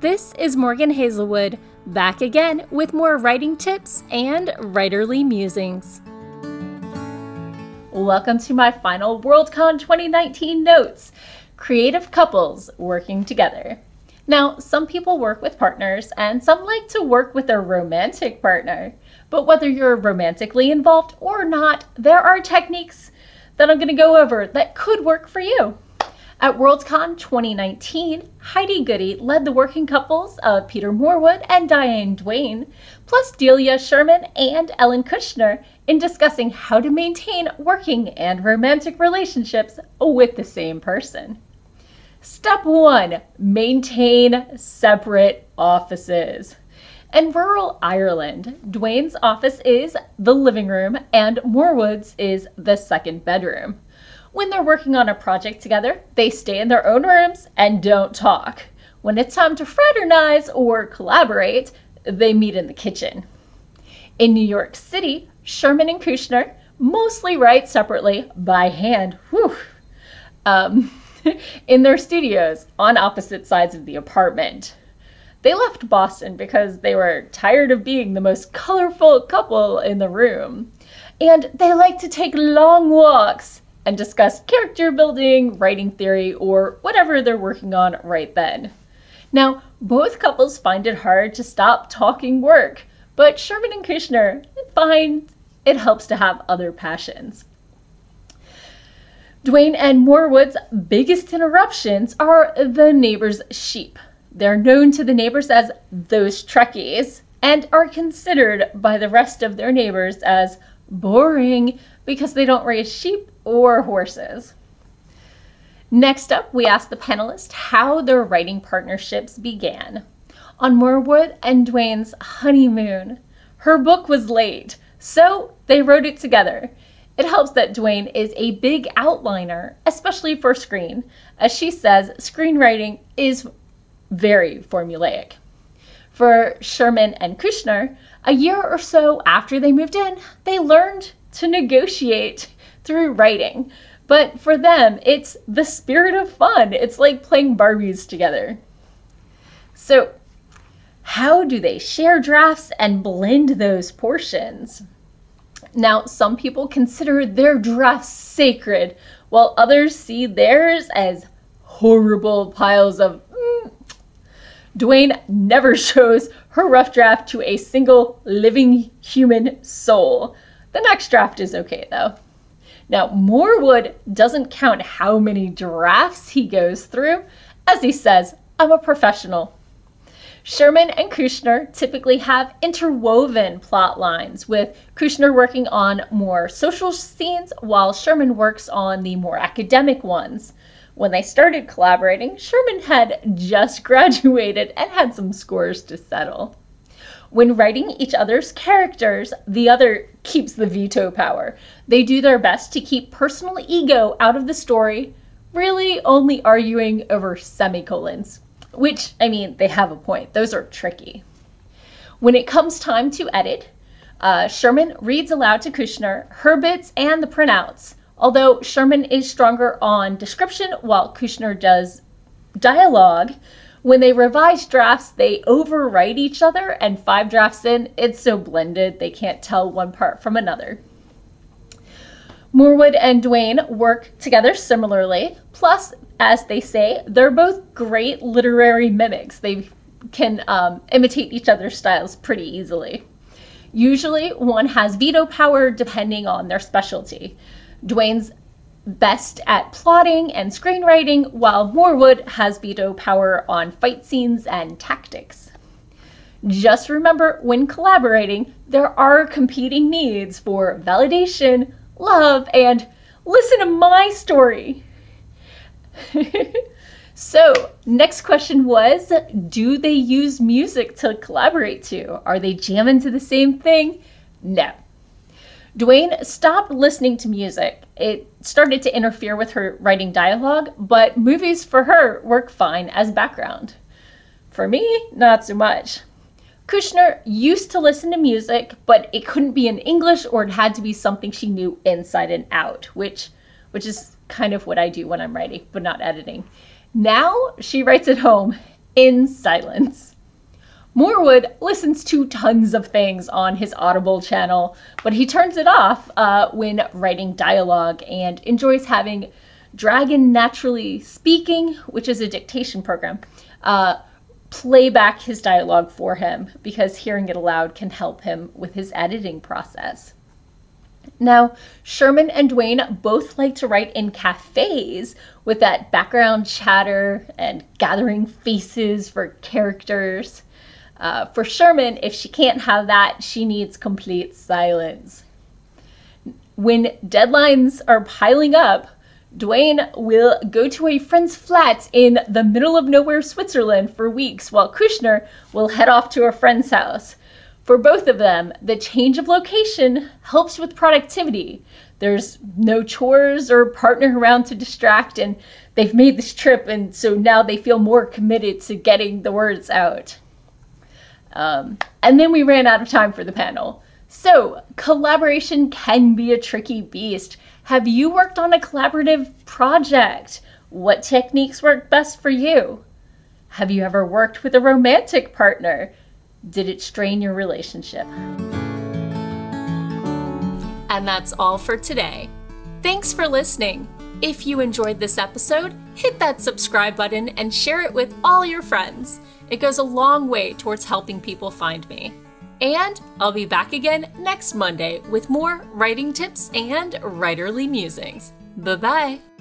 This is Morgan Hazelwood, back again with more writing tips and writerly musings. Welcome to my final Worldcon 2019 notes Creative Couples Working Together. Now, some people work with partners and some like to work with a romantic partner. But whether you're romantically involved or not, there are techniques that I'm going to go over that could work for you. At Worldcon 2019, Heidi Goody led the working couples of Peter Morwood and Diane Duane, plus Delia Sherman and Ellen Kushner, in discussing how to maintain working and romantic relationships with the same person. Step one maintain separate offices. In rural Ireland, Duane's office is the living room and Morwood's is the second bedroom. When they're working on a project together, they stay in their own rooms and don't talk. When it's time to fraternize or collaborate, they meet in the kitchen. In New York City, Sherman and Kushner mostly write separately by hand whew, um, in their studios on opposite sides of the apartment. They left Boston because they were tired of being the most colorful couple in the room. And they like to take long walks and discuss character building, writing theory, or whatever they're working on right then. Now, both couples find it hard to stop talking work, but Sherman and Kushner find it helps to have other passions. Duane and Morwood's biggest interruptions are the neighbors' sheep. They're known to the neighbors as those Trekkies and are considered by the rest of their neighbors as boring because they don't raise sheep or horses. Next up, we asked the panelists how their writing partnerships began. On Morwood and Duane's honeymoon, her book was late, so they wrote it together. It helps that Duane is a big outliner, especially for screen. As she says, screenwriting is very formulaic. For Sherman and Kushner, a year or so after they moved in, they learned to negotiate through writing. But for them, it's the spirit of fun. It's like playing Barbies together. So, how do they share drafts and blend those portions? Now, some people consider their drafts sacred, while others see theirs as horrible piles of. Mm. Duane never shows her rough draft to a single living human soul. The next draft is okay, though. Now, Morwood doesn't count how many drafts he goes through. As he says, I'm a professional. Sherman and Kushner typically have interwoven plot lines, with Kushner working on more social scenes while Sherman works on the more academic ones. When they started collaborating, Sherman had just graduated and had some scores to settle. When writing each other's characters, the other keeps the veto power. They do their best to keep personal ego out of the story, really only arguing over semicolons. Which, I mean, they have a point. Those are tricky. When it comes time to edit, uh, Sherman reads aloud to Kushner her bits and the printouts, although Sherman is stronger on description while Kushner does dialogue. When they revise drafts, they overwrite each other, and five drafts in, it's so blended they can't tell one part from another. Morwood and Duane work together similarly. Plus, as they say, they're both great literary mimics. They can um, imitate each other's styles pretty easily. Usually, one has veto power depending on their specialty. Duane's best at plotting and screenwriting, while Morwood has veto power on fight scenes and tactics. Just remember when collaborating, there are competing needs for validation, love, and listen to my story. so, next question was Do they use music to collaborate to? Are they jamming to the same thing? No. Duane stopped listening to music. It started to interfere with her writing dialogue, but movies for her work fine as background. For me, not so much. Kushner used to listen to music, but it couldn't be in English or it had to be something she knew inside and out, which which is kind of what I do when I'm writing, but not editing. Now she writes at home in silence. Morwood listens to tons of things on his Audible channel, but he turns it off uh, when writing dialogue and enjoys having Dragon Naturally Speaking, which is a dictation program, uh, play back his dialogue for him because hearing it aloud can help him with his editing process. Now, Sherman and Duane both like to write in cafes with that background chatter and gathering faces for characters. Uh, for Sherman, if she can't have that, she needs complete silence. When deadlines are piling up, Duane will go to a friend's flat in the middle of nowhere Switzerland for weeks, while Kushner will head off to a friend's house. For both of them, the change of location helps with productivity. There's no chores or partner around to distract, and they've made this trip, and so now they feel more committed to getting the words out. Um, and then we ran out of time for the panel. So, collaboration can be a tricky beast. Have you worked on a collaborative project? What techniques work best for you? Have you ever worked with a romantic partner? Did it strain your relationship? And that's all for today. Thanks for listening. If you enjoyed this episode, hit that subscribe button and share it with all your friends. It goes a long way towards helping people find me. And I'll be back again next Monday with more writing tips and writerly musings. Bye bye.